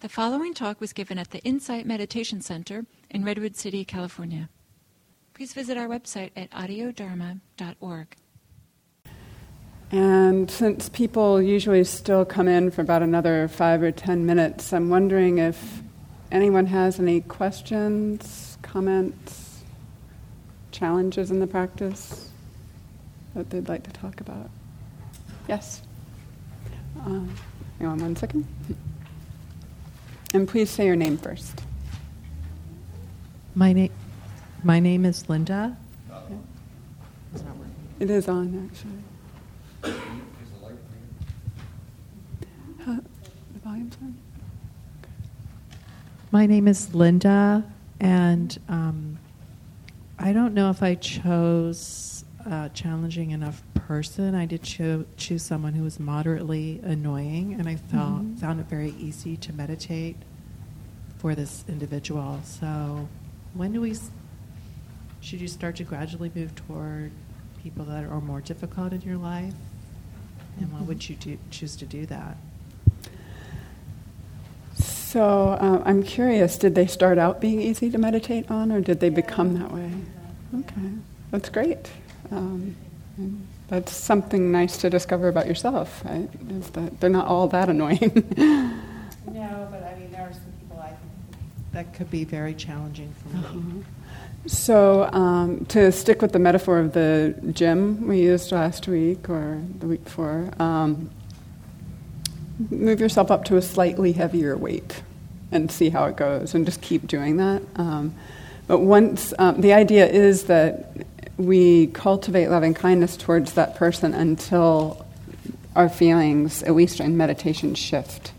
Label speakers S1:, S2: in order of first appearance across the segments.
S1: The following talk was given at the Insight Meditation Center in Redwood City, California. Please visit our website at audiodharma.org.
S2: And since people usually still come in for about another five or ten minutes, I'm wondering if anyone has any questions, comments, challenges in the practice that they'd like to talk about. Yes? Uh, hang on one second. And please say your name first.
S3: My name, my name is Linda.
S2: It is on, actually. The volume's on.
S3: My name is Linda, and um, I don't know if I chose a challenging enough person. I did cho- choose someone who was moderately annoying, and I felt
S2: Mhm.
S3: found it very easy to meditate for this individual. So, when do we? Should you start to gradually move toward people that are more difficult in your life? And
S2: Mhm.
S3: would you do, choose to do that?
S2: So uh, I'm curious, did they start out being easy to meditate on, or did they become that way? Okay, that's great. Um, that's something nice to discover about yourself, right? Is that they're not all that annoying.
S3: No, but I mean, there are some people I think that could be very challenging for me.
S2: Uh-huh. So, um, to stick with the metaphor of the gym we used last week or the week before, um, move yourself up to a slightly heavier weight and see how it goes, and just keep doing that. Um, but once um, the idea is that we cultivate loving kindness towards that person until our feelings, at least in meditation, shift.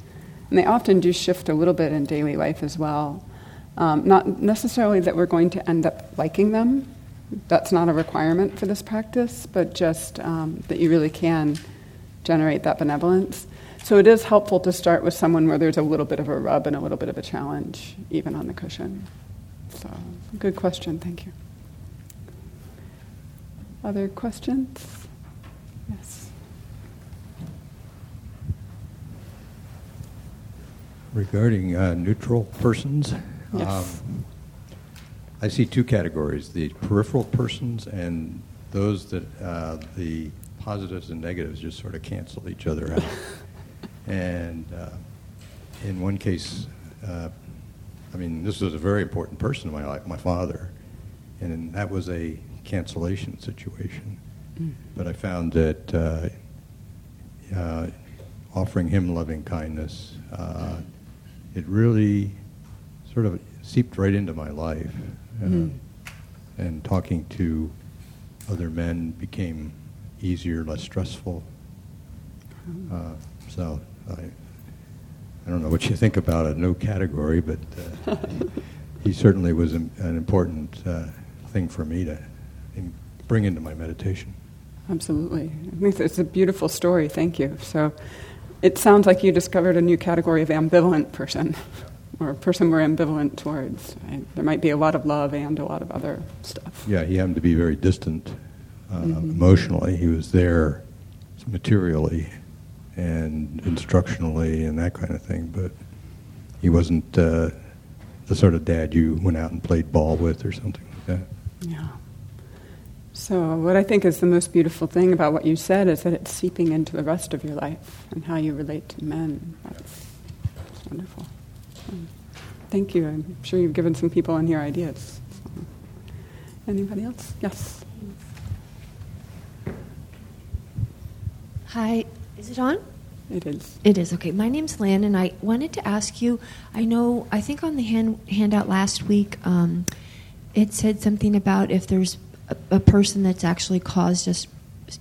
S2: And they often do shift a little bit in daily life as well. Um, not necessarily that we're going to end up liking them. That's not a requirement for this practice, but just um, that you really can generate that benevolence. So it is helpful to start with someone where there's a little bit of a rub and a little bit of a challenge, even on the cushion. So, good question. Thank you. Other questions? Yes.
S4: Regarding uh, neutral persons,
S2: Yes.
S4: um, I see two categories the peripheral persons and those that uh, the positives and negatives just sort of cancel each other out. and uh, in one case, uh, I mean, this was a very important person in my life, my father, and that was a cancellation situation.
S2: Mm.
S4: But I found that uh, uh, offering him loving kindness, uh, it really sort of seeped right into my life. Uh,
S2: Mm.
S4: And talking to other men became easier, less stressful. Uh, so I, I don't know what you think about it, no category, but uh, he certainly was an, an important uh, thing for me to in, bring into my meditation.
S2: Absolutely. I think it's a beautiful story. Thank you. So it sounds like you discovered a new category of ambivalent person, or a person we're ambivalent towards. Right? There might be a lot of love and a lot of other stuff.
S4: Yeah, he happened to be very distant uh,
S2: Mhm.
S4: emotionally. He was there materially and instructionally and that kind of thing, but he wasn't uh, the sort of dad you went out and played ball with or something like that.
S2: Yeah. So, what I think is the most beautiful thing about what you said is that it's seeping into the rest of your life and how you relate to men. That's, that's wonderful. Thank you. I'm sure you've given some people in here ideas. So. Anybody else? Yes.
S5: Hi, is it on?
S2: It is.
S5: It is okay. My name's Lan, and I wanted to ask you. I know. I think on the hand, handout last week, um, it said something about if there's a, a person that's actually caused us,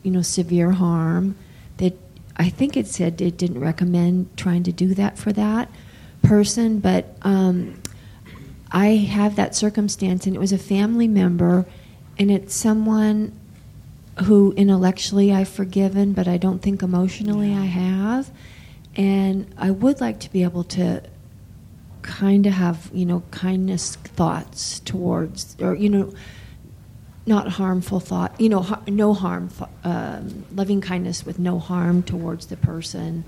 S5: you know, severe harm. That I think it said it didn't recommend trying to do that for that person, but um, I have that circumstance, and it was a family member, and it's someone who intellectually I've forgiven, but I don't think emotionally I have. And I would like to be able to kind of have, you know, kindness thoughts towards, or, you know, not harmful thought, you know, har- no harm, um, loving kindness with no harm towards the person.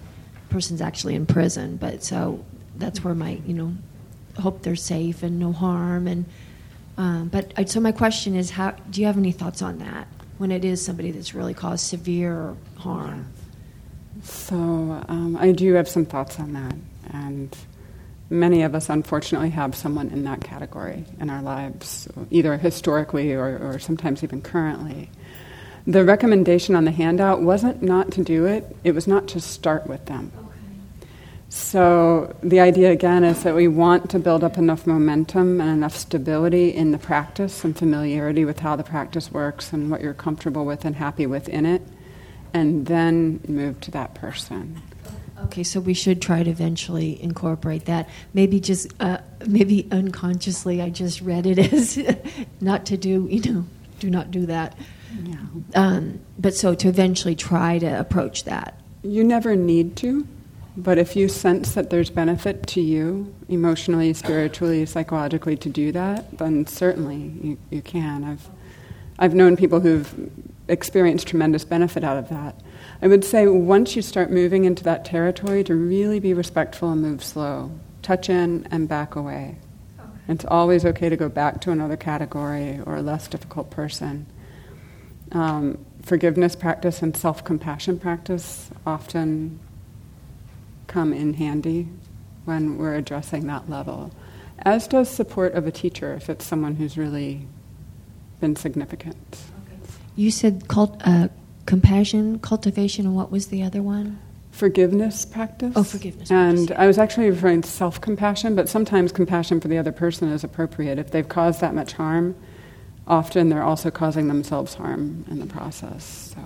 S5: Person's actually in prison, but so that's where my you know hope they're safe and no harm and um, but I, so my question is how do you have any thoughts on that when it is somebody that's really caused severe harm
S2: So um, I do have some thoughts on that, and many of us unfortunately have someone in that category in our lives, either historically or, or sometimes even currently. The recommendation on the handout wasn't not to do it; it was not to start with them. So the idea again is that we want to build up enough momentum and enough stability in the practice and familiarity with how the practice works and what you're comfortable with and happy with in it, and then move to that person.
S5: Okay, so we should try to eventually incorporate that. Maybe just, uh, maybe unconsciously, I just read it as not to do, you know, do not do that.
S2: Yeah.
S5: Um, but so to eventually try to approach that.
S2: You never need to, but if you sense that there's benefit to you, emotionally, spiritually, psychologically, to do that, then certainly you, you can. I've, I've known people who've experienced tremendous benefit out of that. I would say once you start moving into that territory, to really be respectful and move slow. Touch in and back away. It's always okay to go back to another category or a less difficult person. Um, forgiveness practice and self compassion practice often come in handy when we're addressing that level, as does support of a teacher if it's someone who's really been significant.
S5: You said cult, uh, compassion, cultivation, and what was the other one?
S2: Forgiveness practice.
S5: Oh, forgiveness
S2: And
S5: practice.
S2: I was actually referring to self compassion, but sometimes compassion for the other person is appropriate. If they've caused that much harm, often they're also causing themselves harm in the process. So,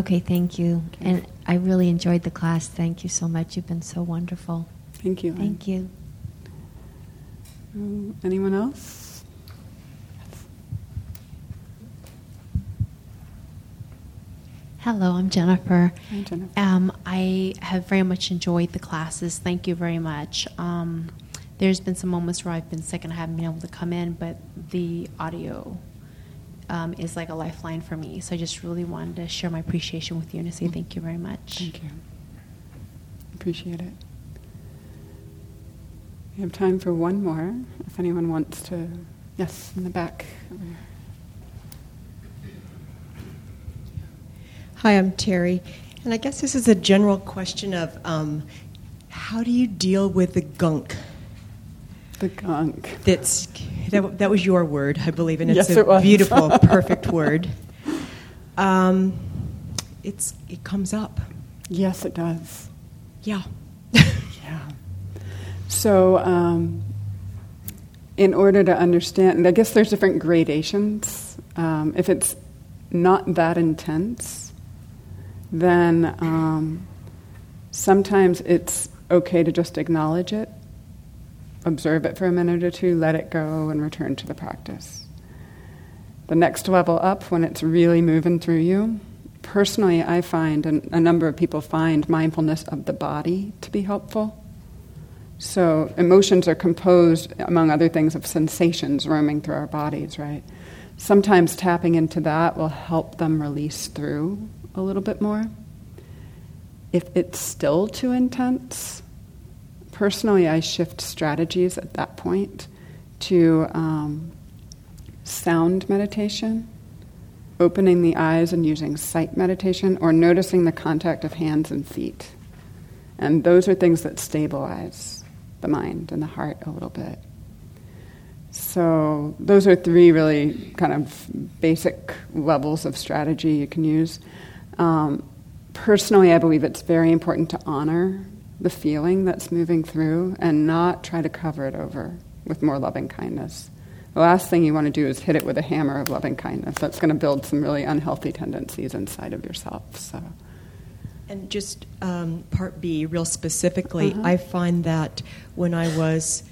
S5: Okay, thank you. And I really enjoyed the class. Thank you so much. You've been so wonderful.
S2: thank you.
S5: Thank you.
S2: Um, Anyone else?
S6: Hello, I'm Jennifer.
S2: Hi, Jennifer.
S6: Um, I have very much enjoyed the classes. Thank you very much. Um, there's been some moments where I've been sick and I haven't been able to come in, but the audio um, is like a lifeline for me. So I just really wanted to share my appreciation with you and to say thank you very much.
S2: Thank you. Appreciate it. We have time for one more. If anyone wants to. Yes, in the back.
S7: Hi, I'm Terry, and I guess this is a general question of um, how do you deal with the gunk?
S2: The gunk.
S7: That's that, that was your word, I believe, and it's
S2: Yes,
S7: a
S2: it
S7: beautiful, perfect word. Um, it's it comes up,
S2: Yes, it does.
S7: yeah.
S2: Yeah. So, um, in order to understand, I guess there's different gradations. Um, if it's not that intense, then um, sometimes it's okay to just acknowledge it, observe it for a minute or two, let it go, and return to the practice. The next level up, when it's really moving through you, personally, I find, and a number of people find, mindfulness of the body to be helpful. So, emotions are composed, among other things, of sensations roaming through our bodies, right? Sometimes tapping into that will help them release through a little bit more. If it's still too intense, personally, I shift strategies at that point to um, sound meditation, opening the eyes and using sight meditation, or noticing the contact of hands and feet. And those are things that stabilize the mind and the heart a little bit. So, those are three really kind of basic levels of strategy you can use. Um, personally, I believe it's very important to honor the feeling that's moving through and not try to cover it over with more loving kindness. The last thing you want to do is hit it with a hammer of loving kindness. That's going to build some really unhealthy tendencies inside of yourself. So,
S7: And just um, part B, real specifically,
S2: Uh-huh.
S7: I find that when I was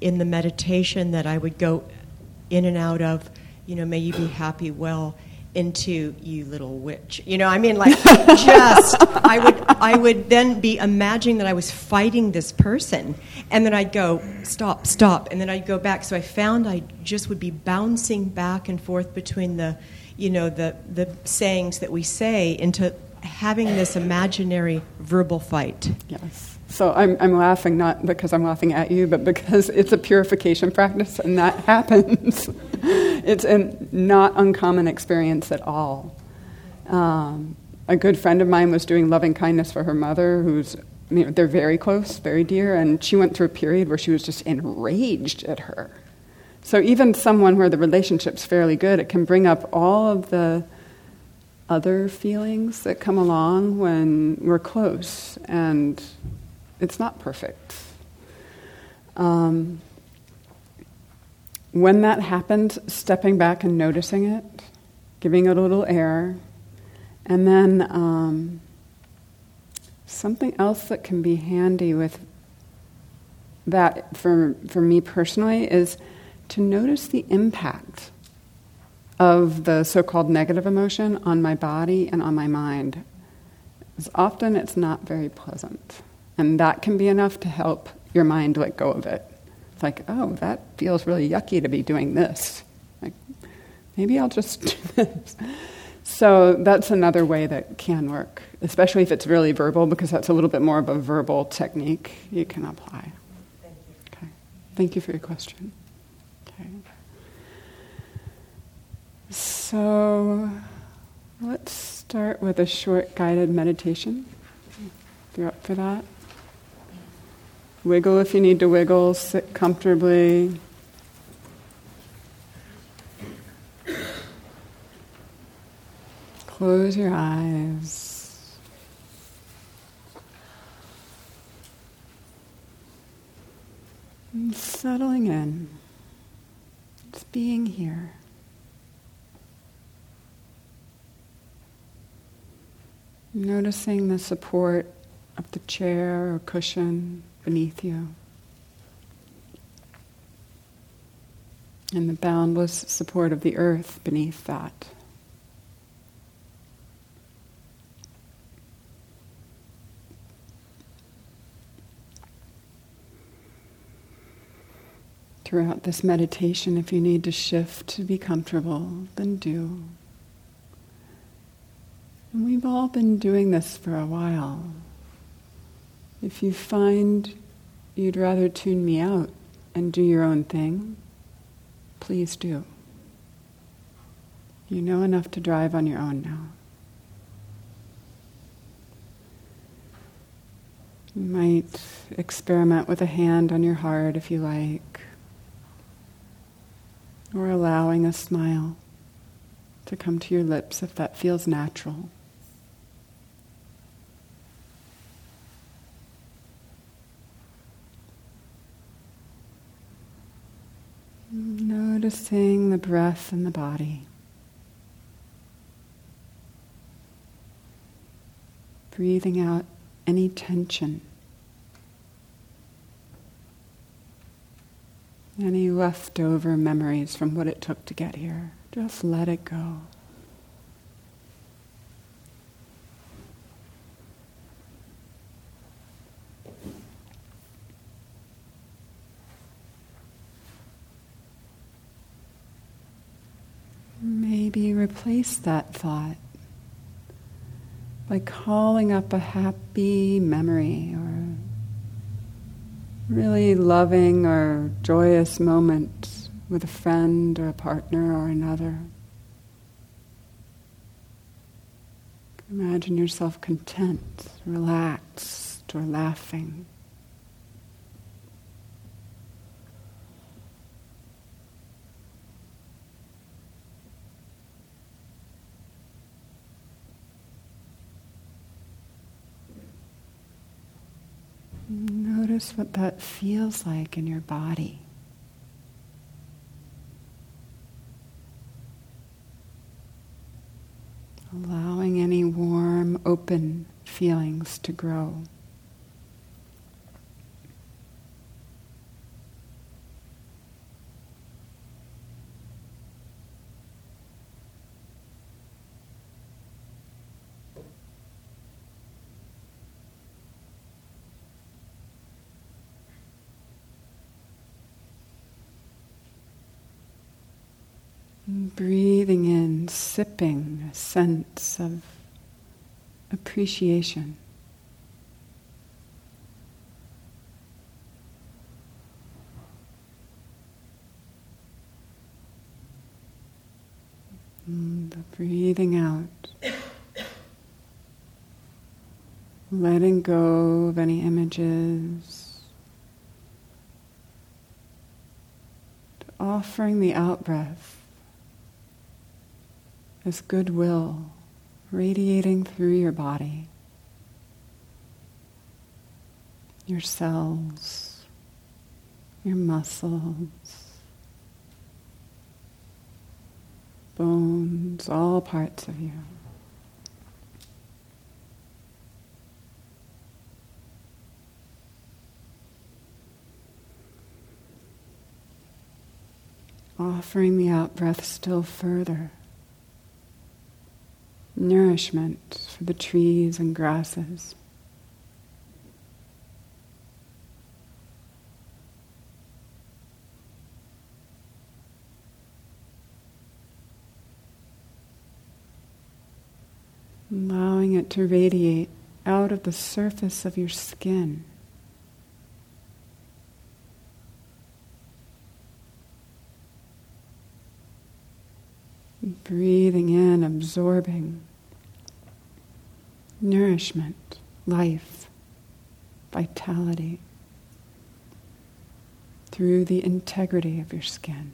S7: in the meditation that I would go in and out of, you know, may you be happy, well, into you little witch. You know, I mean, like just I would I would then be imagining that I was fighting this person, and then I'd go stop, stop, and then I'd go back. So I found I just would be bouncing back and forth between the, you know, the the sayings that we say into having this imaginary verbal fight.
S2: yes. So I'm, I'm laughing not because I'm laughing at you, but because it's a purification practice and that happens. it's a not uncommon experience at all. Um, a good friend of mine was doing loving kindness for her mother, who's you know, they're very close, very dear, and she went through a period where she was just enraged at her. So even someone where the relationship's fairly good, it can bring up all of the other feelings that come along when we're close, and it's not perfect. Um, when that happens, stepping back and noticing it, giving it a little air, and then um, something else that can be handy with that for, for me personally is to notice the impact of the so called negative emotion on my body and on my mind. Often it's not very pleasant. And that can be enough to help your mind let go of it. It's like, oh, that feels really yucky to be doing this. Like, maybe I'll just do this. So that's another way that can work, especially if it's really verbal, because that's a little bit more of a verbal technique you can apply. Thank you. Okay. Thank you for your question. Okay. So let's start with a short guided meditation. If you're up for that. Wiggle if you need to wiggle, sit comfortably. Close your eyes. And settling in. Just being here. Noticing the support of the chair or cushion beneath you. And the boundless support of the earth beneath that. throughout this meditation. If you need to shift to be comfortable, then do. And we've all been doing this for a while. If you find you'd rather tune me out and do your own thing, please do. You know enough to drive on your own now. You might experiment with a hand on your heart if you like or allowing a smile to come to your lips if that feels natural. Noticing the breath in the body. Breathing out any tension. Any leftover memories from what it took to get here, just let it go. Maybe replace that thought by calling up a happy memory or really loving or joyous moment with a friend or a partner or another. Imagine yourself content, relaxed, or laughing. Notice what that feels like in your body. Allowing any warm, open feelings to grow. breathing in, sipping a sense of appreciation. The breathing out, letting go of any images, offering the out breath as goodwill radiating through your body, your cells, your muscles, bones, all parts of you. Offering the out breath still further nourishment for the trees and grasses. Allowing it to radiate out of the surface of your skin. Breathing in, absorbing nourishment, life, vitality through the integrity of your skin.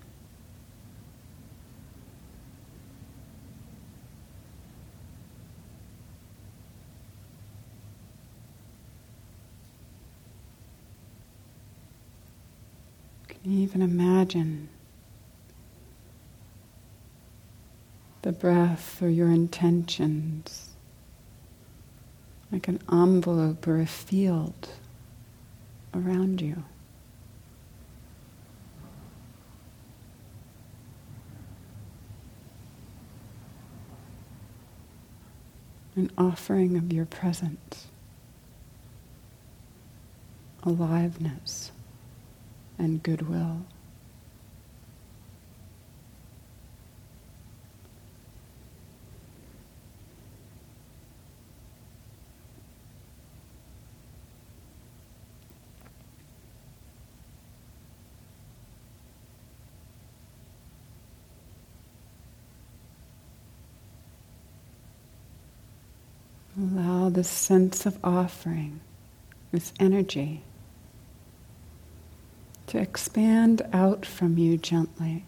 S2: Can you even imagine the breath or your intentions like an envelope or a field around you. An offering of your presence, aliveness, and goodwill. Allow this sense of offering, this energy, to expand out from you gently,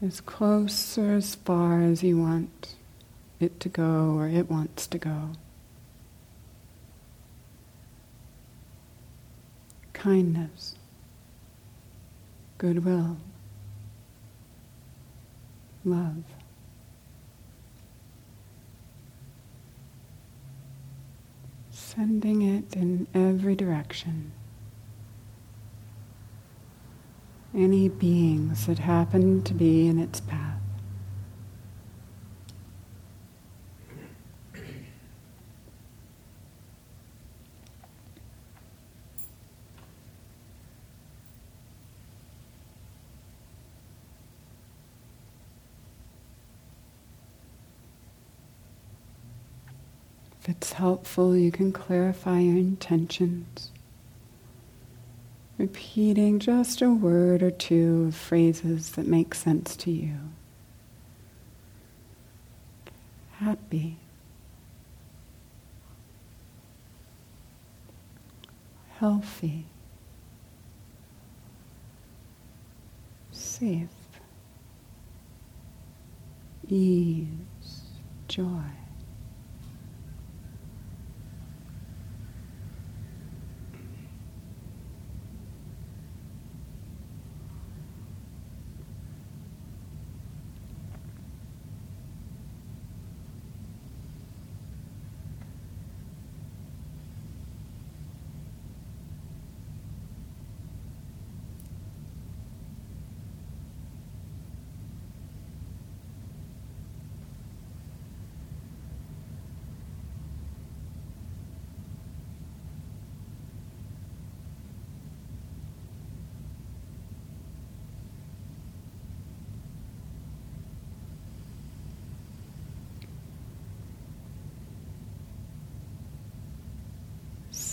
S2: as close or as far as you want it to go or it wants to go. Kindness, goodwill, love. Sending it in every direction. Any beings that happen to be in its path. If it's helpful, you can clarify your intentions. Repeating just a word or two of phrases that make sense to you. Happy. Healthy. Safe. Ease. Joy.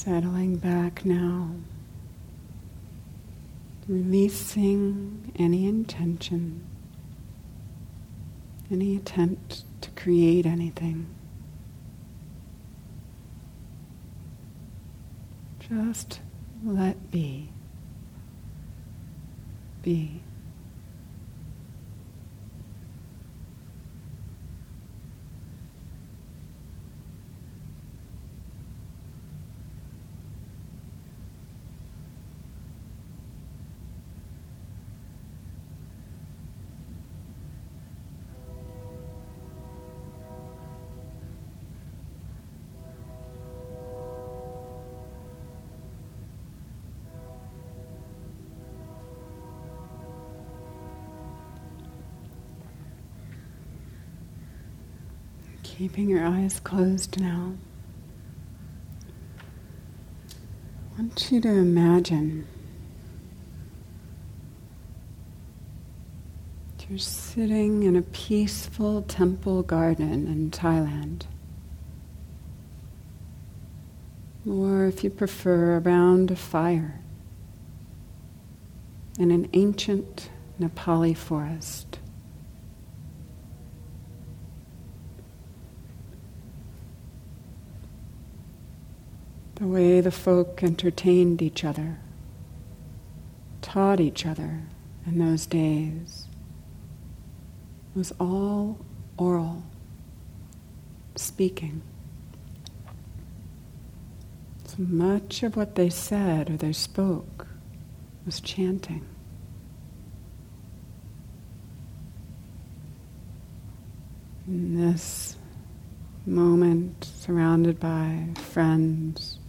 S2: Settling back now, releasing any intention, any attempt to create anything. Just let be. Be. Keeping your eyes closed now. I want you to imagine you're sitting in a peaceful temple garden in Thailand. Or if you prefer, around a fire in an ancient Nepali forest. The way the folk entertained each other, taught each other in those days, was all oral, speaking. So much of what they said or they spoke was chanting. In this moment, surrounded by friends,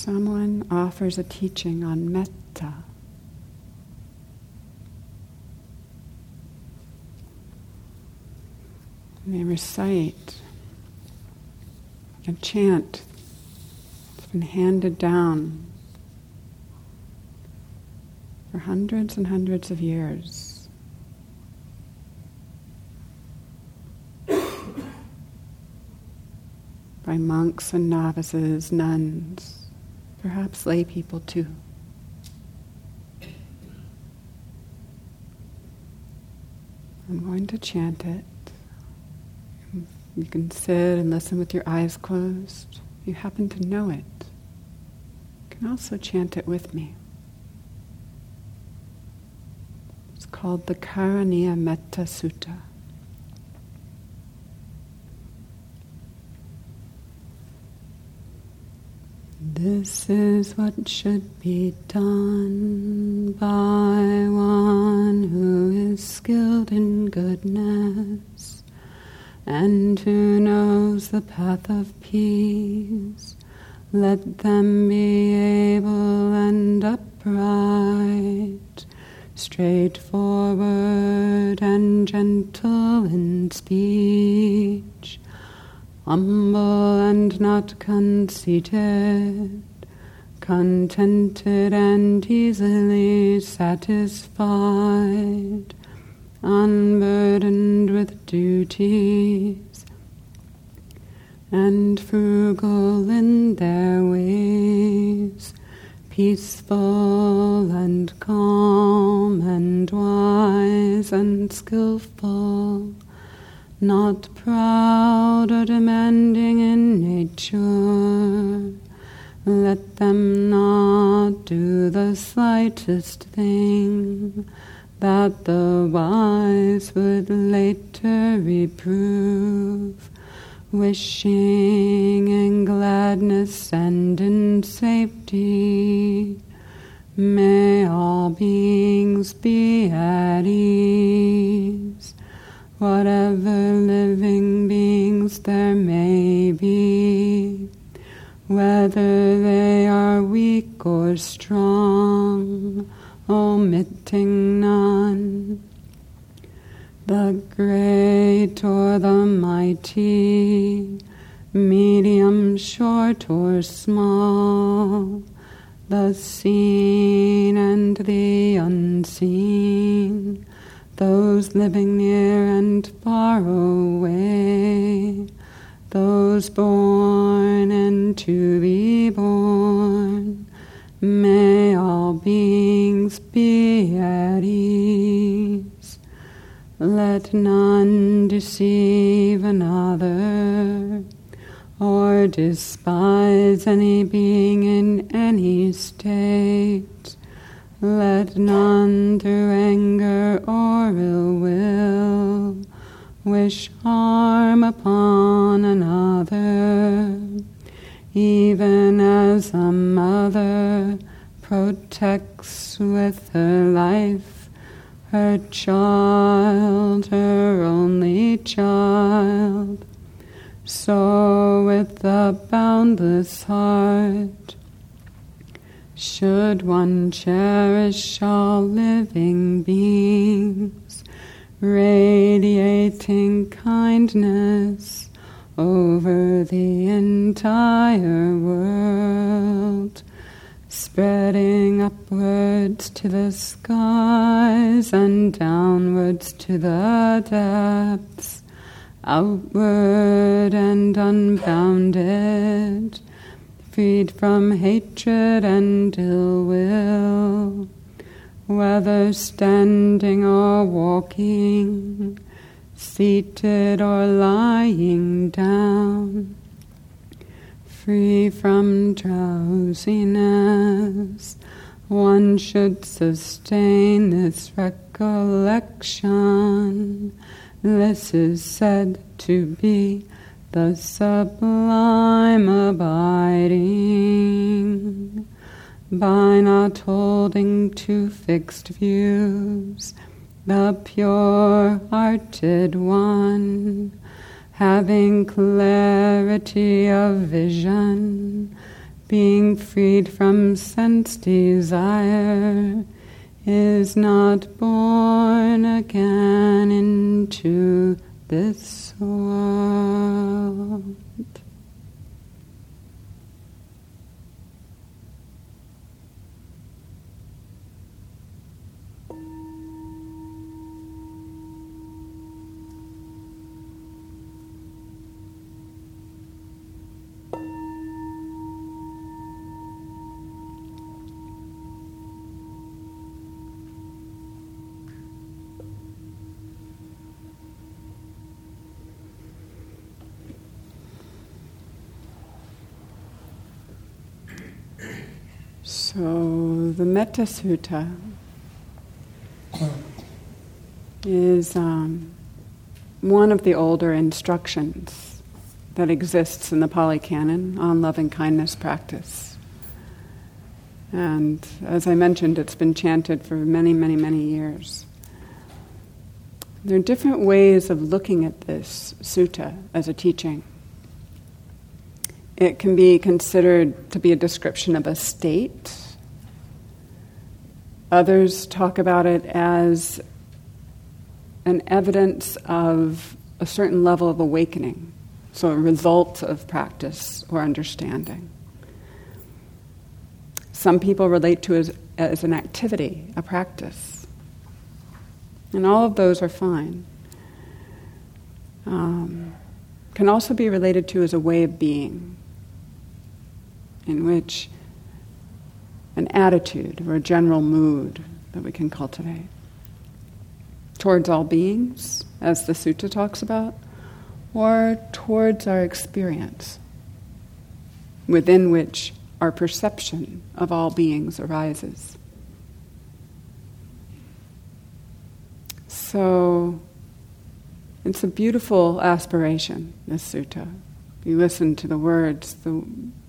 S2: someone offers a teaching on metta. They recite a chant that's been handed down for hundreds and hundreds of years. By monks and novices, nuns, perhaps lay people too. I'm going to chant it. You can sit and listen with your eyes closed. You happen to know it, you can also chant it with me. It's called the Karaniya Metta Sutta. This is what should be done by one who is skilled in goodness and who knows the path of peace. Let them be able and upright, straightforward and gentle in speech humble and not conceited, contented and easily satisfied, unburdened with duties, and frugal in their ways, peaceful and calm and wise and skillful not proud or demanding in nature. Let them not do the slightest thing that the wise would later reprove, wishing in gladness and in safety. May all beings be at ease whatever living beings there may be, whether they are weak or strong, omitting none. The great or the mighty, medium, short, or small, the seen and the unseen those living near and far away, those born and to be born, may all beings be at ease. Let none deceive another or despise any being in any state. Let none through anger or ill will wish harm upon another, even as a mother protects with her life her child, her only child. So with a boundless heart should one cherish all living beings, radiating kindness over the entire world, spreading upwards to the skies and downwards to the depths, outward and unbounded freed from hatred and ill will, whether standing or walking, seated or lying down, free from drowsiness. One should sustain this recollection. This is said to be the sublime abiding, by not holding to fixed views, the pure hearted one, having clarity of vision, being freed from sense desire, is not born again into this world. So, the Metta Sutta is um, one of the older instructions that exists in the Pali Canon on loving kindness practice. And as I mentioned, it's been chanted for many, many, many years. There are different ways of looking at this sutta as a teaching. It can be considered to be a description of a state. Others talk about it as an evidence of a certain level of awakening, so a result of practice or understanding. Some people relate to it as, as an activity, a practice. And all of those are fine. Um, can also be related to as a way of being in which an attitude or a general mood that we can cultivate towards all beings, as the sutta talks about, or towards our experience, within which our perception of all beings arises. So, it's a beautiful aspiration, this sutta. You listen to the words, the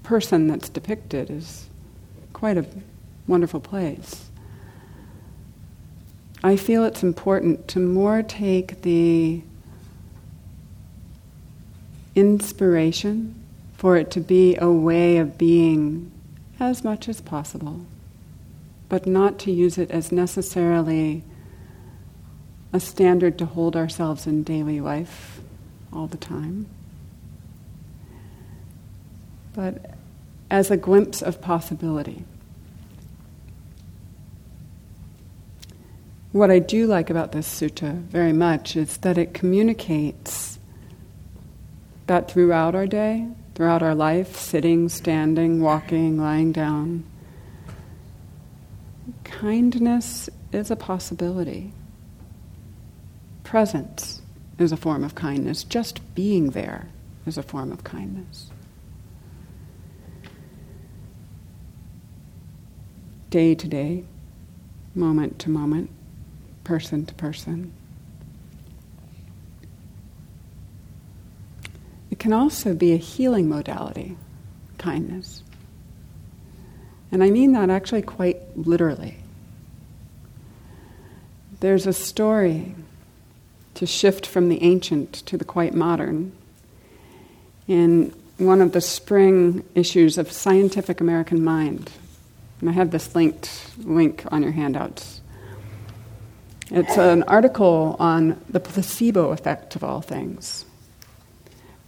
S2: person that's depicted is quite a wonderful place. I feel it's important to more take the inspiration for it to be a way of being as much as possible, but not to use it as necessarily a standard to hold ourselves in daily life all the time. But as a glimpse of possibility. What I do like about this sutta very much is that it communicates that throughout our day, throughout our life, sitting, standing, walking, lying down, kindness is a possibility. presence is a form of kindness. Just being there is a form of kindness. Day to day, moment to moment, person to person. It can also be a healing modality, kindness. And I mean that actually quite literally. There's a story to shift from the ancient to the quite modern in one of the spring issues of Scientific American Mind. And I have this linked link on your handouts. It's an article on the placebo effect of all things.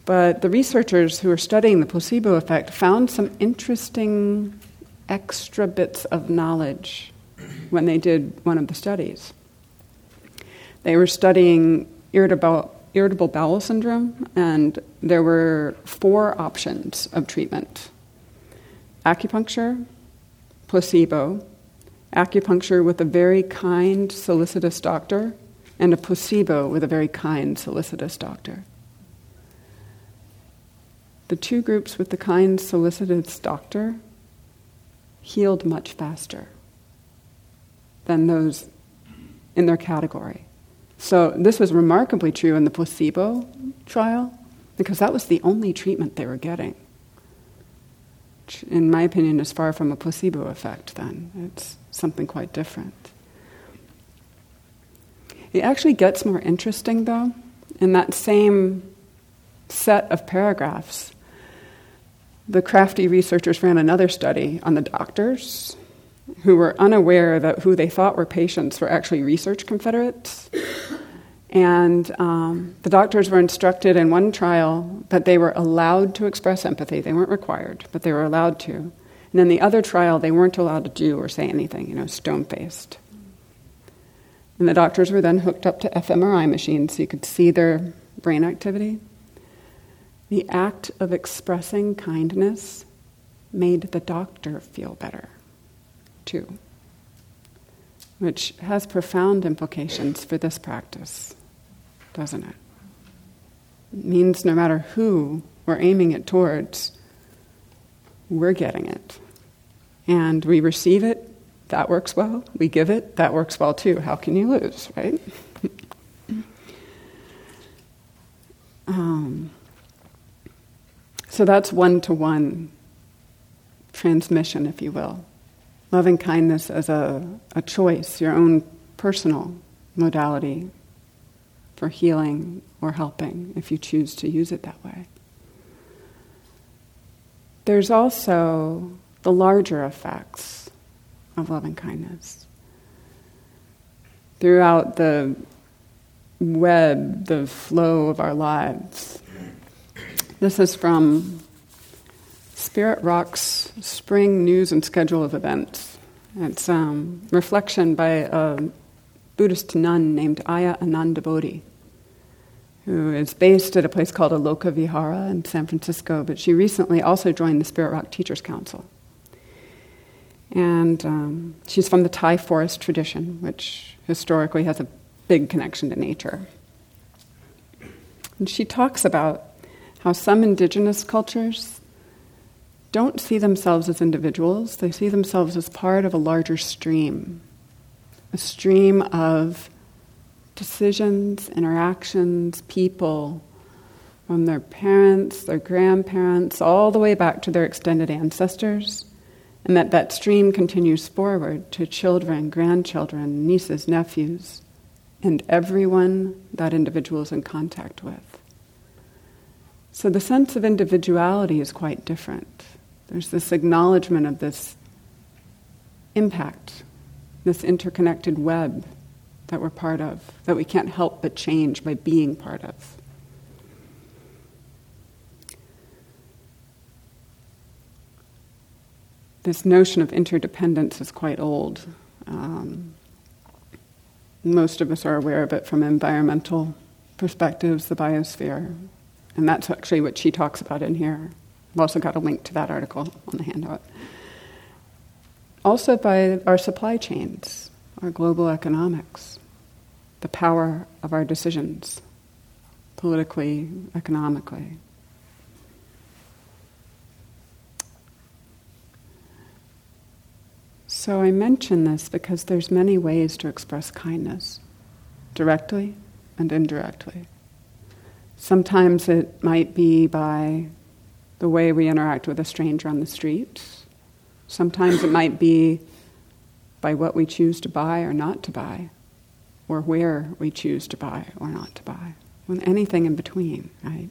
S2: But the researchers who are studying the placebo effect found some interesting extra bits of knowledge when they did one of the studies. They were studying irritable, irritable bowel syndrome, and there were four options of treatment acupuncture, placebo, acupuncture with a very kind, solicitous doctor, and a placebo with a very kind, solicitous doctor. The two groups with the kind, solicitous doctor healed much faster than those in their category. So, this was remarkably true in the placebo trial because that was the only treatment they were getting. Which, in my opinion, is far from a placebo effect, then. It's something quite different. It actually gets more interesting, though, in that same set of paragraphs the crafty researchers ran another study on the doctors who were unaware that who they thought were patients were actually research confederates. And um, the doctors were instructed in one trial that they were allowed to express empathy. They weren't required, but they were allowed to. And in the other trial, they weren't allowed to do or say anything, you know, stone faced. And the doctors were then hooked up to fMRI machines so you could see their brain activity. The act of expressing kindness made the doctor feel better, too, which has profound implications for this practice, doesn't it? It means no matter who we're aiming it towards, we're getting it. And we receive it, that works well. We give it, that works well too. How can you lose, right? um, so that's one to one transmission, if you will. Loving kindness as a, a choice, your own personal modality for healing or helping, if you choose to use it that way. There's also the larger effects of loving kindness. Throughout the web, the flow of our lives, this is from Spirit Rock's Spring News and Schedule of Events. It's um, reflection by a Buddhist nun named Ayya Anandabodhi, who is based at a place called Aloka Vihara in San Francisco, but she recently also joined the Spirit Rock Teachers Council. And um, she's from the Thai forest tradition, which historically has a big connection to nature. And she talks about how some indigenous cultures don't see themselves as individuals, they see themselves as part of a larger stream, a stream of decisions, interactions, people, from their parents, their grandparents, all the way back to their extended ancestors, and that that stream continues forward to children, grandchildren, nieces, nephews, and everyone that individual is in contact with. So the sense of individuality is quite different. There's this acknowledgement of this impact, this interconnected web that we're part of, that we can't help but change by being part of. This notion of interdependence is quite old. Um, most of us are aware of it from environmental perspectives, the biosphere, and that's actually what she talks about in here. I've also got a link to that article on the handout. Also, by our supply chains, our global economics, the power of our decisions, politically, economically. So I mention this because there's many ways to express kindness, directly and indirectly. Sometimes it might be by the way we interact with a stranger on the street. Sometimes it might be by what we choose to buy or not to buy, or where we choose to buy or not to buy, and anything in between, right?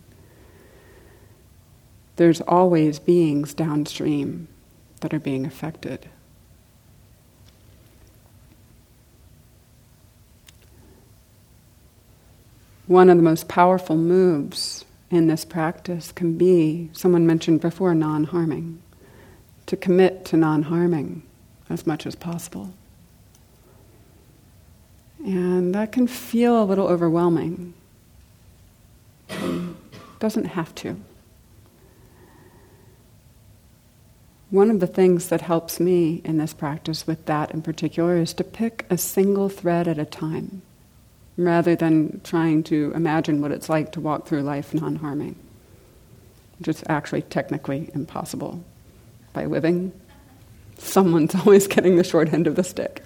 S2: There's always beings downstream that are being affected. One of the most powerful moves in this practice can be, someone mentioned before, non harming. To commit to non harming as much as possible. And that can feel a little overwhelming. Doesn't have to. One of the things that helps me in this practice with that in particular is to pick a single thread at a time rather than trying to imagine what it's like to walk through life non harming, which is actually technically impossible by living someone's always getting the short end of the stick.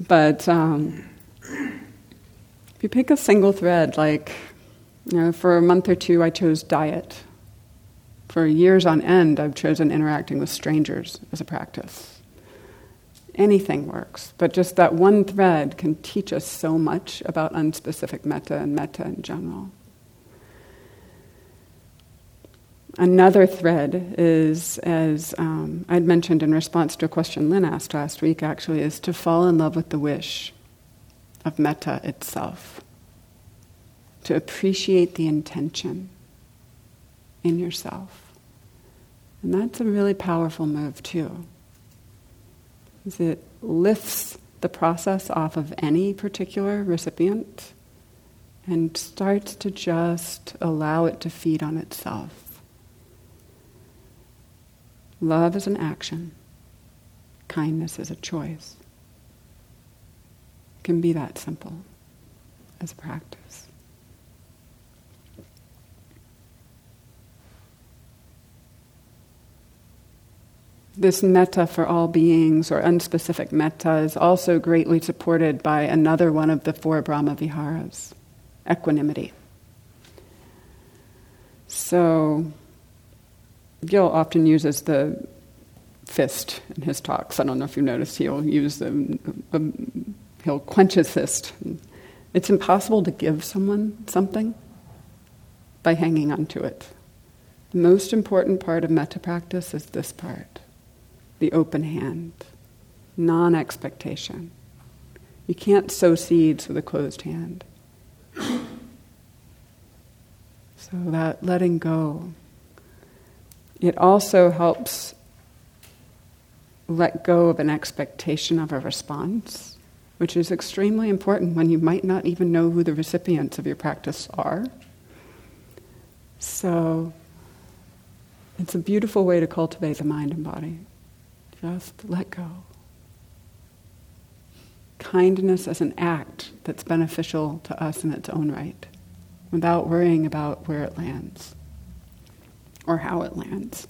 S2: But um, if you pick a single thread, like, you know, for a month or two I chose diet. For years on end, I've chosen interacting with strangers as a practice. Anything works, but just that one thread can teach us so much about unspecific metta and metta in general. Another thread is, as um, I'd mentioned in response to a question Lynn asked last week, actually, is to fall in love with the wish of metta itself. To appreciate the intention in yourself. And that's a really powerful move, too. Because it lifts the process off of any particular recipient and starts to just allow it to feed on itself. Love is an action, kindness is a choice. It can be that simple as a practice. This metta for all beings, or unspecific metta, is also greatly supported by another one of the four Brahma Viharas equanimity. So, Gil often uses the fist in his talks. I don't know if you noticed, he'll use the, he'll quench his fist. It's impossible to give someone something by hanging on to it. The most important part of metta practice is this part the open hand, non expectation. You can't sow seeds with a closed hand. So that letting go it also helps let go of an expectation of a response, which is extremely important when you might not even know who the recipients of your practice are. So, it's a beautiful way to cultivate the mind and body. Just let go. Kindness as an act that's beneficial to us in its own right, without worrying about where it lands or how it lands.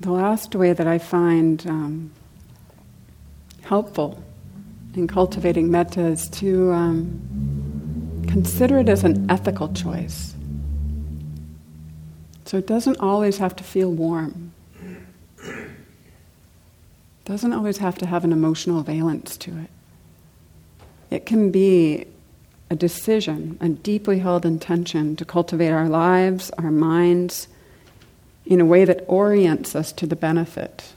S2: The last way that I find um, helpful in cultivating metta is to um, consider it as an ethical choice. So it doesn't always have to feel warm. It doesn't always have to have an emotional valence to it. It can be a decision, a deeply held intention to cultivate our lives, our minds, in a way that orients us to the benefit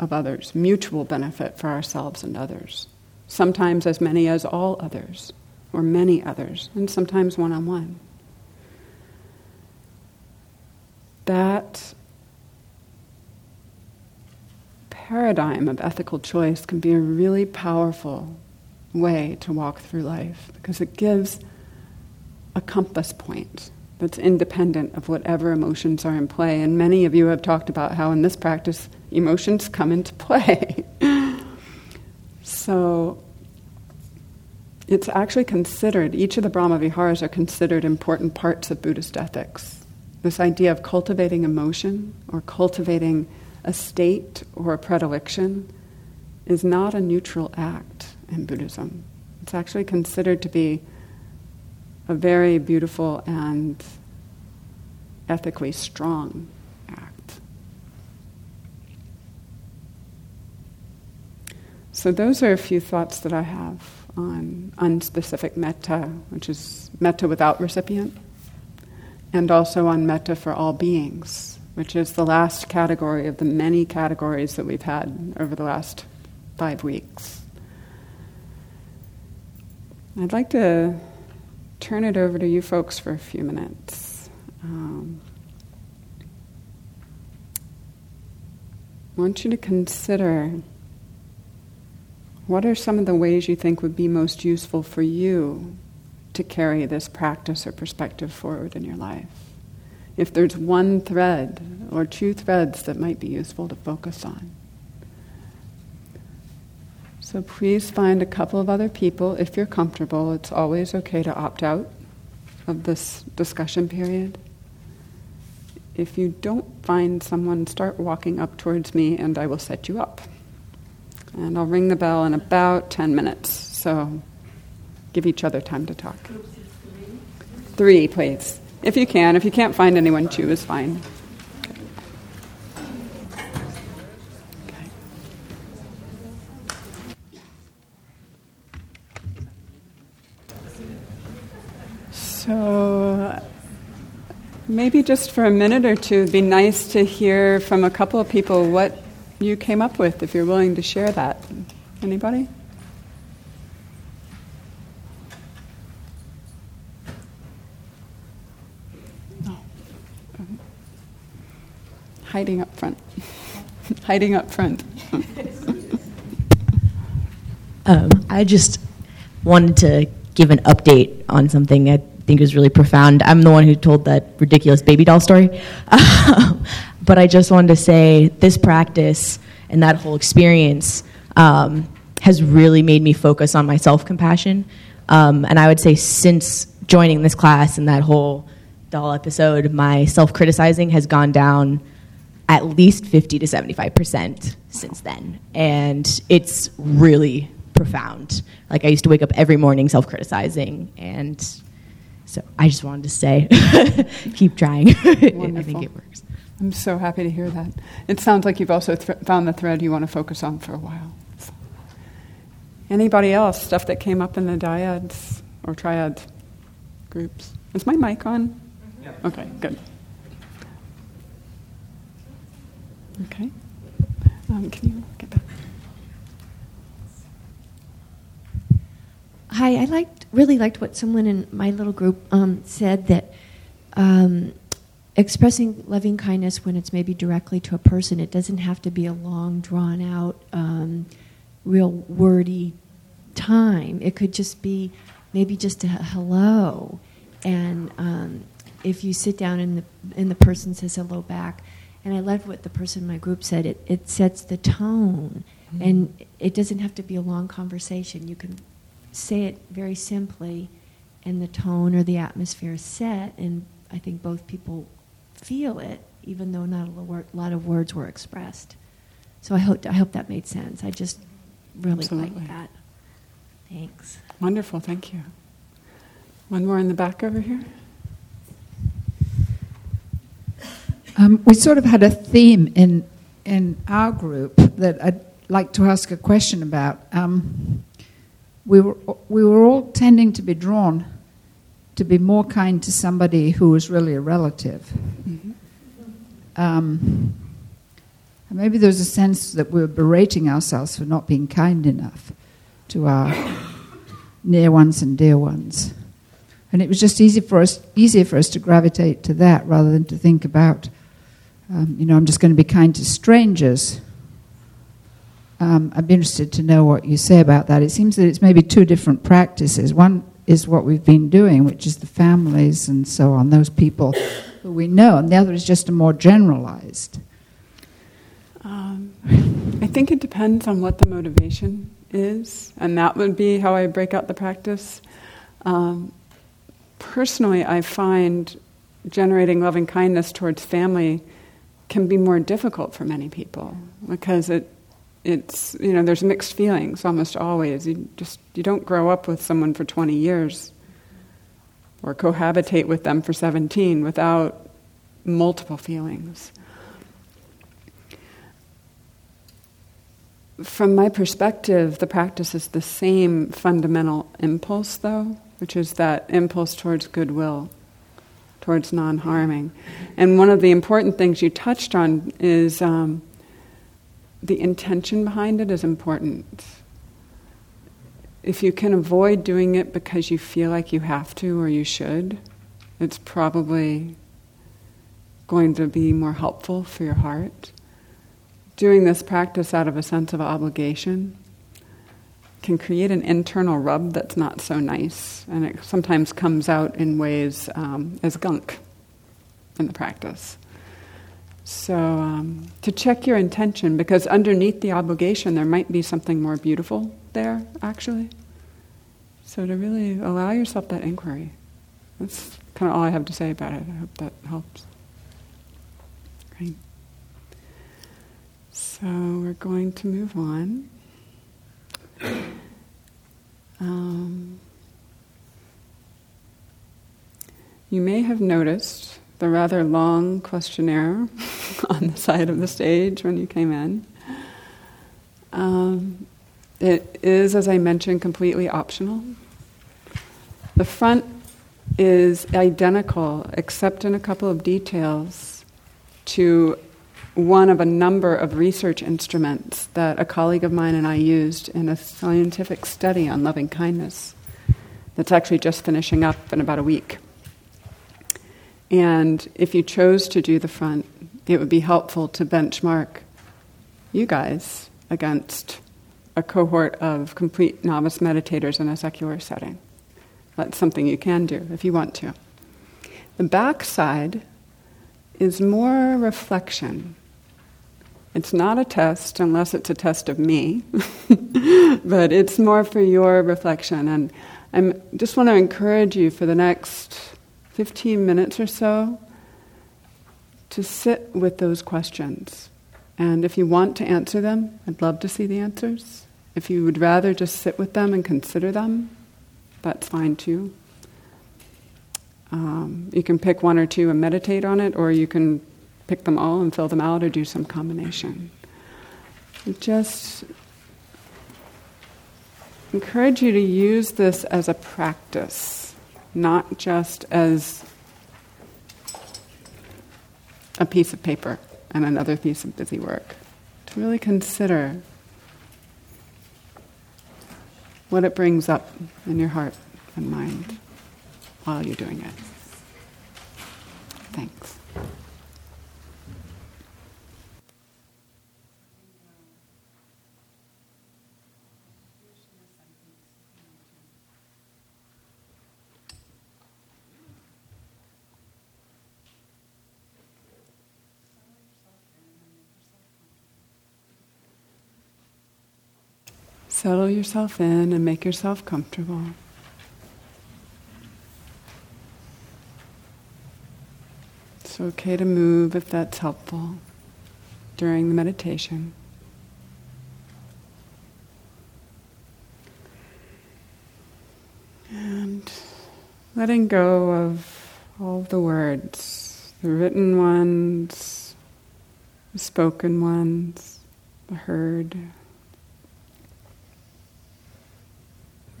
S2: of others, mutual benefit for ourselves and others. Sometimes as many as all others, or many others, and sometimes one on one. That paradigm of ethical choice can be a really powerful way to walk through life because it gives a compass point that's independent of whatever emotions are in play. And many of you have talked about how in this practice emotions come into play. so it's actually considered, each of the Brahma Viharas are considered important parts of Buddhist ethics. This idea of cultivating emotion or cultivating a state or a predilection is not a neutral act in Buddhism. It's actually considered to be a very beautiful and ethically strong act. So, those are a few thoughts that I have on unspecific metta, which is metta without recipient, and also on metta for all beings, which is the last category of the many categories that we've had over the last five weeks. I'd like to turn it over to you folks for a few minutes. Um, I want you to consider what are some of the ways you think would be most useful for you to carry this practice or perspective forward in your life. If there's one thread or two threads that might be useful to focus on. So please find a couple of other people if you're comfortable. It's always okay to opt out of this discussion period. If you don't find someone, start walking up towards me and I will set you up. And I'll ring the bell in about 10 minutes. So give each other time to talk. Three, please. If you can. If you can't find anyone, two is fine. So, maybe just for a minute or two, it'd be nice to hear from a couple of people what you came up with, if you're willing to share that. Anybody? No. hiding up front. hiding up front.
S8: um, I just wanted to give an update on something think is really profound. I'm the one who told that ridiculous baby doll story. but I just wanted to say this practice and that whole experience um, has really made me focus on my self compassion. Um, and I would say since joining this class and that whole doll episode, my self criticizing has gone down at least 50 to 75% since then. And it's really profound. Like I used to wake up every morning self-criticizing, and so I just wanted to say, keep trying. I think it works.
S2: I'm so happy to hear that. It sounds like you've also th- found the thread you want to focus on for a while. So. Anybody else? Stuff that came up in the dyads or triad groups? Is my mic on? Yeah. Okay, good. Okay. Um, can you get back?
S5: Hi, I liked really liked what someone in my little group um, said that um, expressing loving kindness when it's maybe directly to a person, it doesn't have to be a long, drawn out, um, real wordy time. It could just be maybe just a hello, and um, if you sit down and the and the person says hello back, and I love what the person in my group said. It it sets the tone, mm-hmm. and it doesn't have to be a long conversation. You can say it very simply, and the tone or the atmosphere is set, and I think both people feel it, even though not a lot of words were expressed. So I hope I hope that made sense. I just really
S2: Absolutely.
S5: like that. Thanks.
S2: Wonderful, thank you. One more in the back over here.
S9: Um, we sort of had a theme in in our group that I'd like to ask a question about. Um, we were, we were all tending to be drawn to be more kind to somebody who was really a relative. Mm-hmm. Um, maybe there was a sense that we were berating ourselves for not being kind enough to our near ones and dear ones. And it was just easy for us, easier for us to gravitate to that rather than to think about, um, you know, I'm just going to be kind to strangers um, I'd be interested to know what you say about that. It seems that it's maybe two different practices. One is what we've been doing, which is the families and so on, those people who we know, and the other is just a more generalized.
S2: Um, I think it depends on what the motivation is, and that would be how I break out the practice. Um, personally, I find generating loving kindness towards family can be more difficult for many people because it it's you know there's mixed feelings almost always. You just you don't grow up with someone for 20 years or cohabitate with them for 17 without multiple feelings. From my perspective the practice is the same fundamental impulse though which is that impulse towards goodwill towards non-harming. And one of the important things you touched on is um, the intention behind it is important. If you can avoid doing it because you feel like you have to or you should, it's probably going to be more helpful for your heart. Doing this practice out of a sense of obligation can create an internal rub that's not so nice, and it sometimes comes out in ways um, as gunk in the practice. So, um, to check your intention, because underneath the obligation, there might be something more beautiful there, actually. So, to really allow yourself that inquiry. That's kind of all I have to say about it. I hope that helps. Great. So, we're going to move on. Um, you may have noticed the rather long questionnaire on the side of the stage when you came in. Um, it is, as I mentioned, completely optional. The front is identical, except in a couple of details, to one of a number of research instruments that a colleague of mine and I used in a scientific study on loving kindness that's actually just finishing up in about a week. And if you chose to do the front, it would be helpful to benchmark you guys against a cohort of complete novice meditators in a secular setting. That's something you can do if you want to. The back side is more reflection. It's not a test unless it's a test of me, but it's more for your reflection. And I just want to encourage you for the next 15 minutes or so to sit with those questions. And if you want to answer them, I'd love to see the answers. If you would rather just sit with them and consider them, that's fine too. Um, you can pick one or two and meditate on it, or you can pick them all and fill them out, or do some combination. Just encourage you to use this as a practice not just as a piece of paper and another piece of busy work. To really consider what it brings up in your heart and mind while you're doing it. Thanks. Settle yourself in and make yourself comfortable. It's okay to move if that's helpful during the meditation. And letting go of all the words, the written ones, the spoken ones, the heard.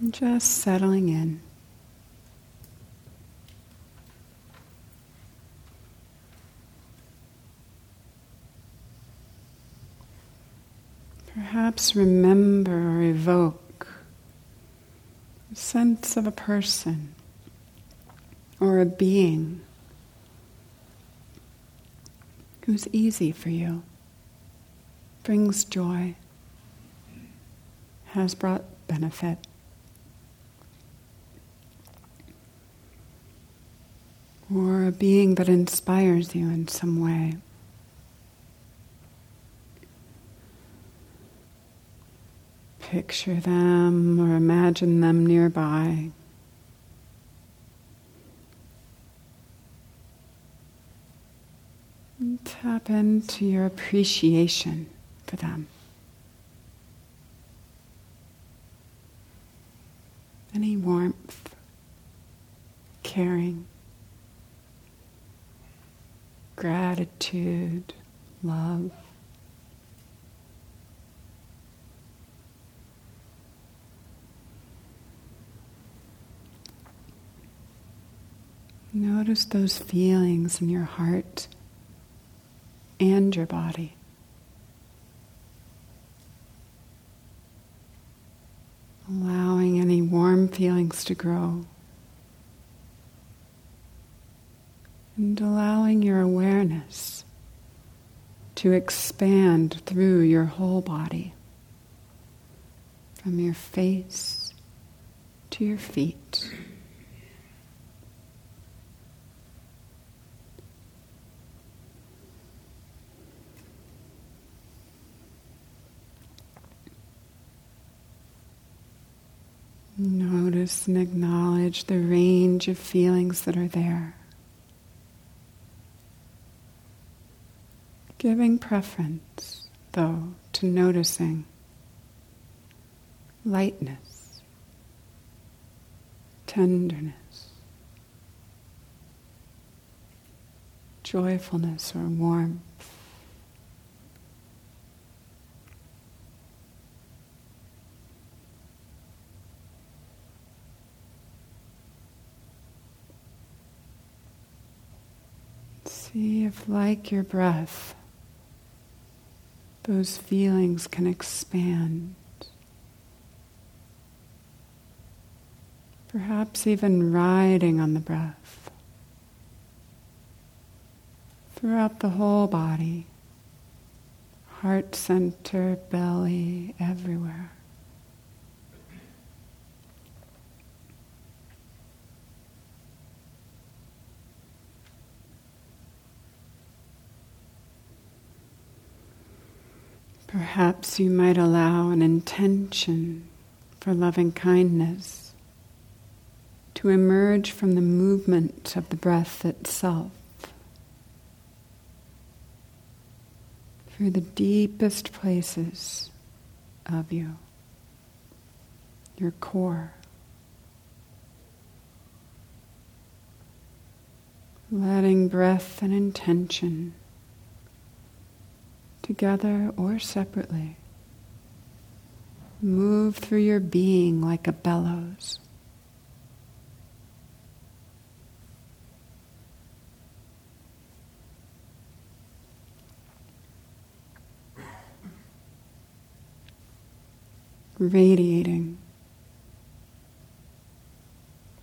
S2: Just settling in. Perhaps remember or evoke a sense of a person or a being who's easy for you, brings joy, has brought benefit. or a being that inspires you in some way. Picture them or imagine them nearby. And tap into your appreciation for them. Any warmth, caring, gratitude, love. Notice those feelings in your heart and your body. Allowing any warm feelings to grow. And allowing your awareness to expand through your whole body, from your face to your feet. Notice and acknowledge the range of feelings that are there. Giving preference, though, to noticing lightness, tenderness, joyfulness, or warmth. See if, like your breath, those feelings can expand. Perhaps even riding on the breath throughout the whole body, heart center, belly, everywhere. Perhaps you might allow an intention for loving kindness to emerge from the movement of the breath itself. Through the deepest places of you, your core. Letting breath and intention together or separately. Move through your being like a bellows. Radiating,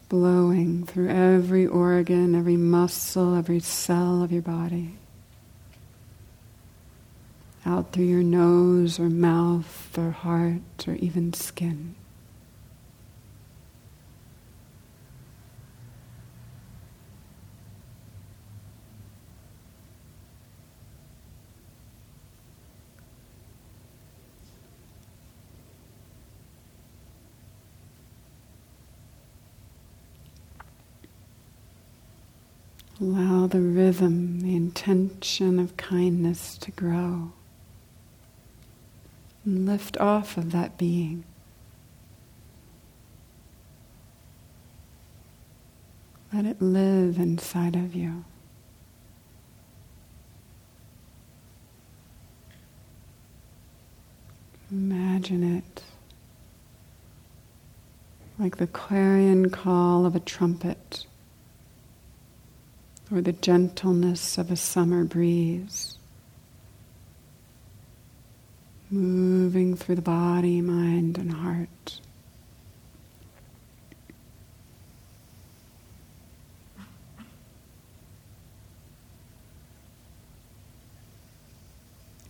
S2: blowing through every organ, every muscle, every cell of your body out through your nose or mouth or heart or even skin. Allow the rhythm, the intention of kindness to grow and lift off of that being. Let it live inside of you. Imagine it like the clarion call of a trumpet or the gentleness of a summer breeze moving through the body, mind, and heart.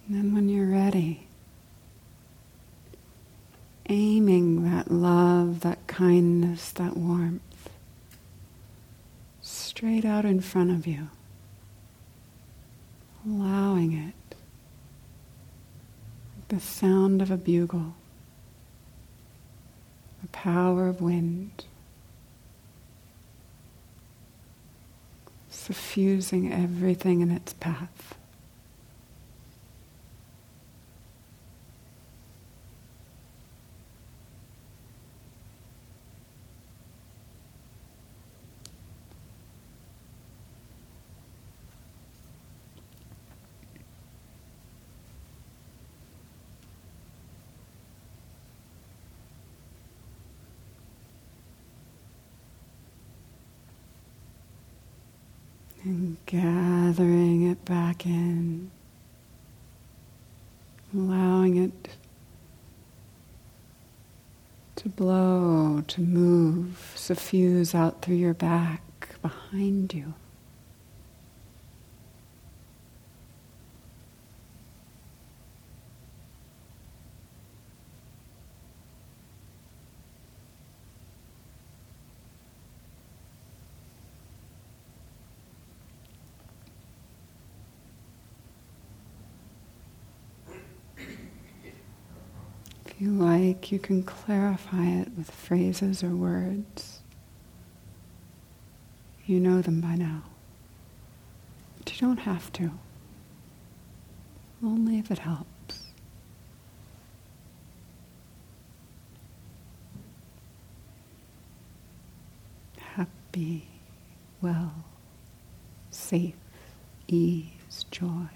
S2: And then, when you're ready, aiming that love, that kindness, that warmth straight out in front of you, allowing it, the sound of a bugle, the power of wind. suffusing everything in its path. And gathering it back in, allowing it to blow, to move, suffuse out through your back, behind you. You like, you can clarify it with phrases or words. You know them by now. But you don't have to. Only if it helps. Happy, well, safe, ease, joy.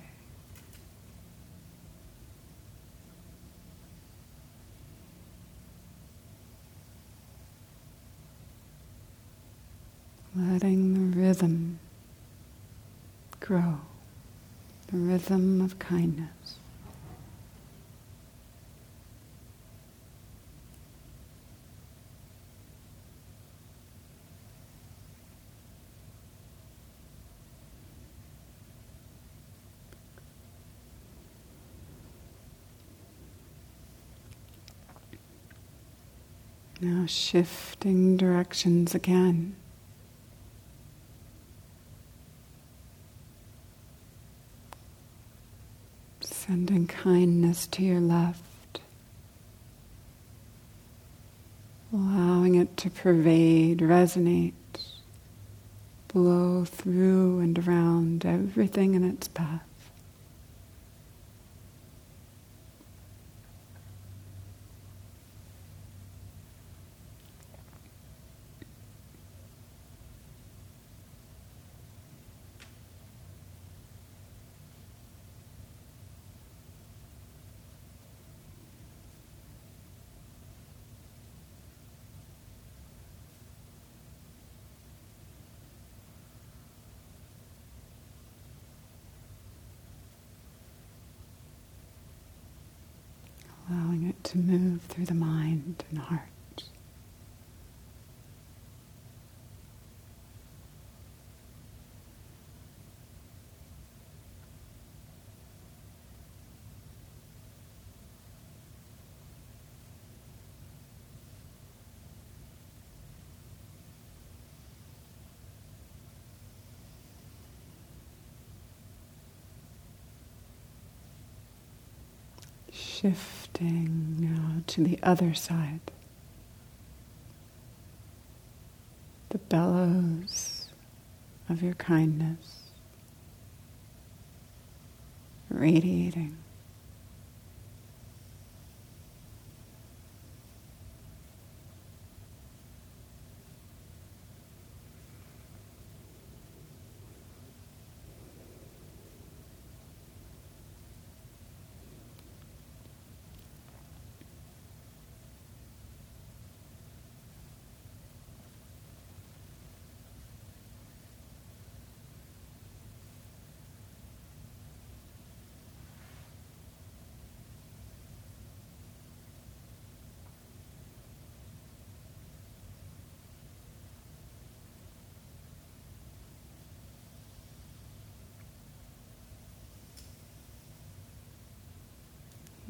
S2: Letting the rhythm grow, the rhythm of kindness. Now shifting directions again. Sending kindness to your left, allowing it to pervade, resonate, blow through and around everything in its path. allowing it to move through the mind and heart. Shifting now to the other side. The bellows of your kindness radiating.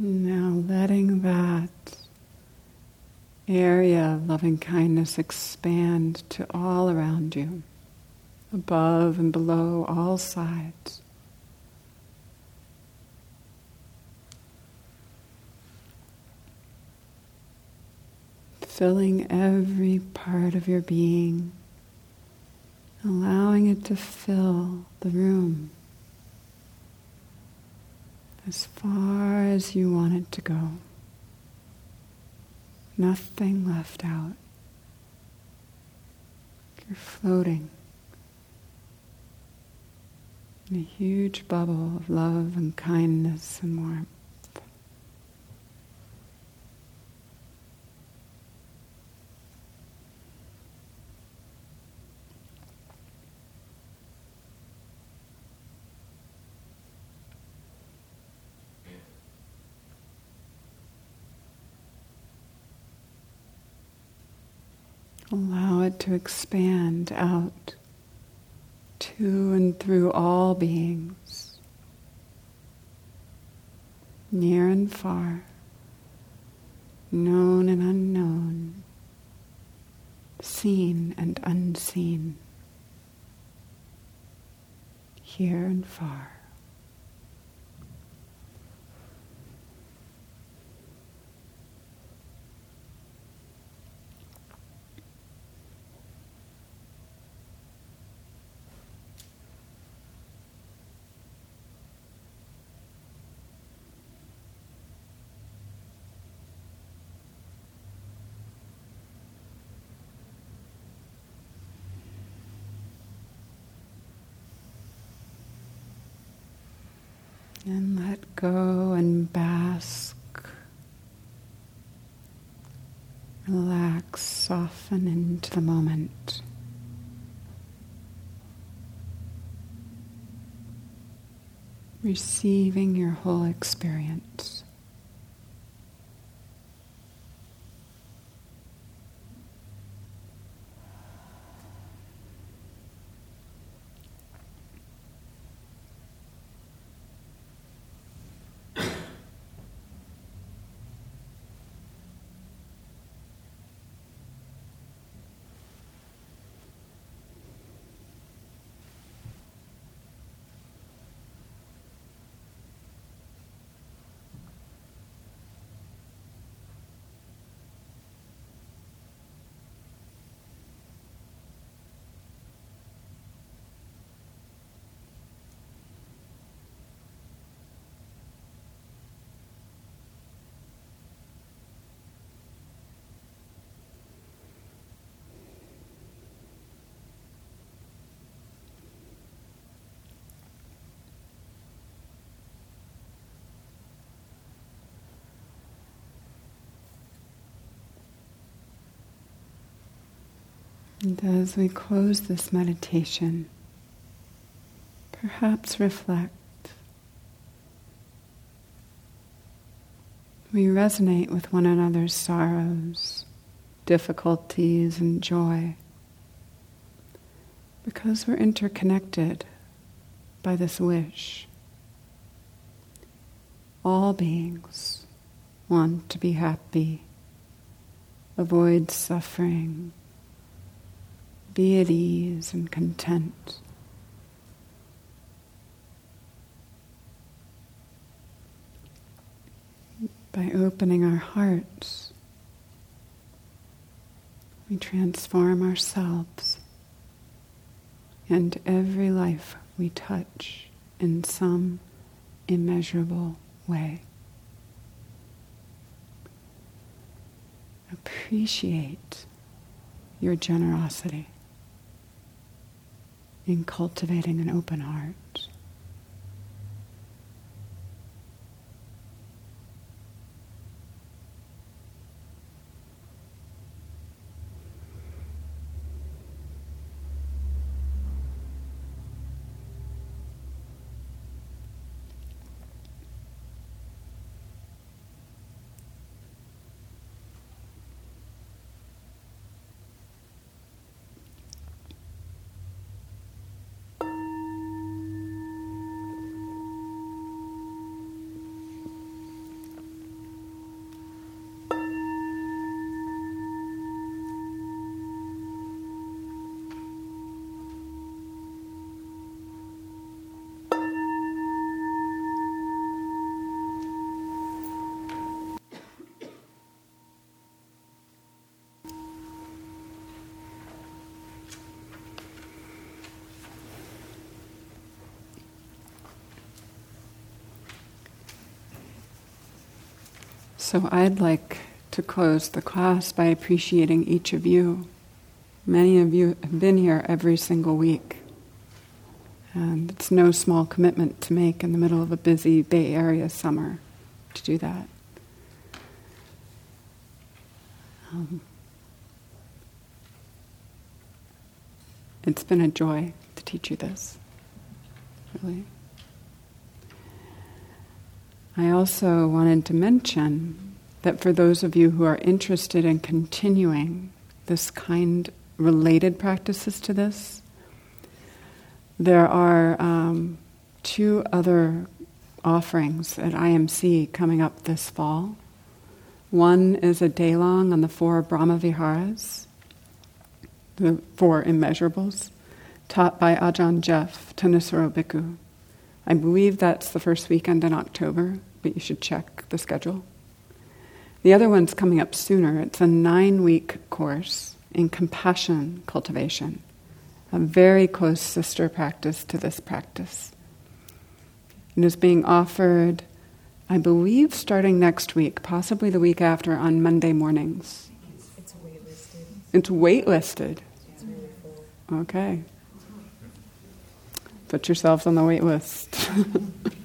S2: Now letting that area of loving kindness expand to all around you. above and below all sides. Filling every part of your being, allowing it to fill the room as far as you want it to go. Nothing left out. You're floating in a huge bubble of love and kindness and warmth. Allow it to expand out to and through all beings, near and far, known and unknown, seen and unseen, here and far. And let go and bask. Relax, soften into the moment. Receiving your whole experience. And as we close this meditation, perhaps reflect. We resonate with one another's sorrows, difficulties, and joy because we're interconnected by this wish. All beings want to be happy, avoid suffering, be at ease and content. By opening our hearts, we transform ourselves and every life we touch in some immeasurable way. Appreciate your generosity in cultivating an open heart. So I'd like to close the class by appreciating each of you. Many of you have been here every single week. And it's no small commitment to make in the middle of a busy Bay Area summer to do that. Um, it's been a joy to teach you this, really. I also wanted to mention that for those of you who are interested in continuing this kind related practices to this, there are um, two other offerings at IMC coming up this fall. One is a day long on the four Brahma Viharas, the four immeasurables, taught by Ajahn Geoff Thanissaro Bhikkhu. I believe that's the first weekend in October, but you should check the schedule. The other one's coming up sooner. It's a nine week course in compassion cultivation, a very close sister practice to this practice. It is being offered, I believe, starting next week, possibly the week after, on Monday mornings.
S10: It's waitlisted.
S2: It's waitlisted.
S10: It's really full.
S2: Okay. Put yourselves on the wait list.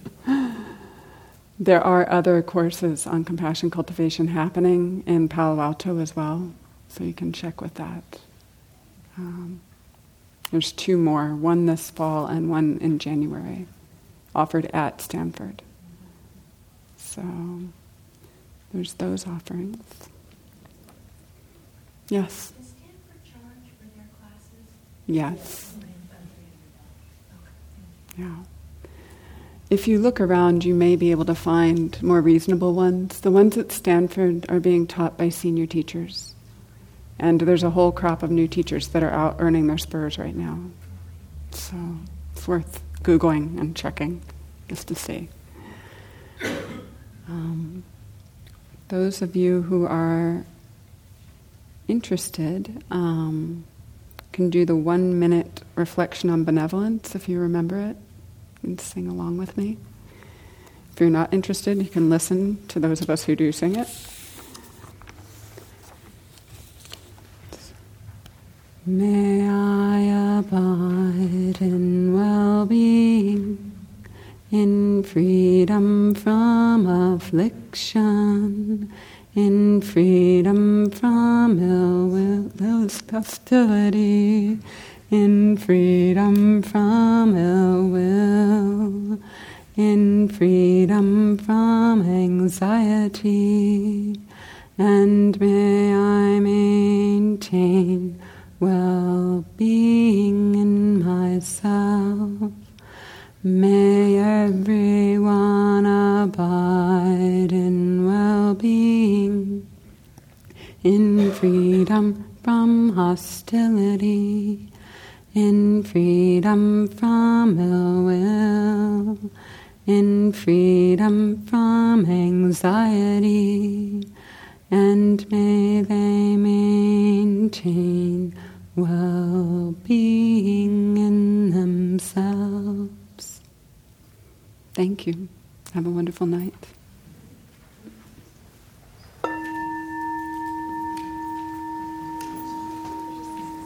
S2: there are other courses on compassion cultivation happening in Palo Alto as well, so you can check with that. Um, there's two more, one this fall and one in January, offered at Stanford. So there's those offerings. Yes.
S5: Does Stanford charge for their classes?
S2: Yes. Yeah. If you look around, you may be able to find more reasonable ones. The ones at Stanford are being taught by senior teachers. And there's a whole crop of new teachers that are out earning their spurs right now. So it's worth Googling and checking just to see. Um, those of you who are interested, um, can do the one minute reflection on benevolence if you remember it and sing along with me. If you're not interested, you can listen to those of us who do sing it. May I abide in well being, in freedom from affliction, in freedom from ill will, hostility, in freedom from ill will, in freedom from anxiety, and may I maintain well being in myself. May everyone abide in well being, in freedom from hostility, in freedom from ill will, in freedom from anxiety, and may they maintain well being in themselves. Thank you. Have a wonderful night.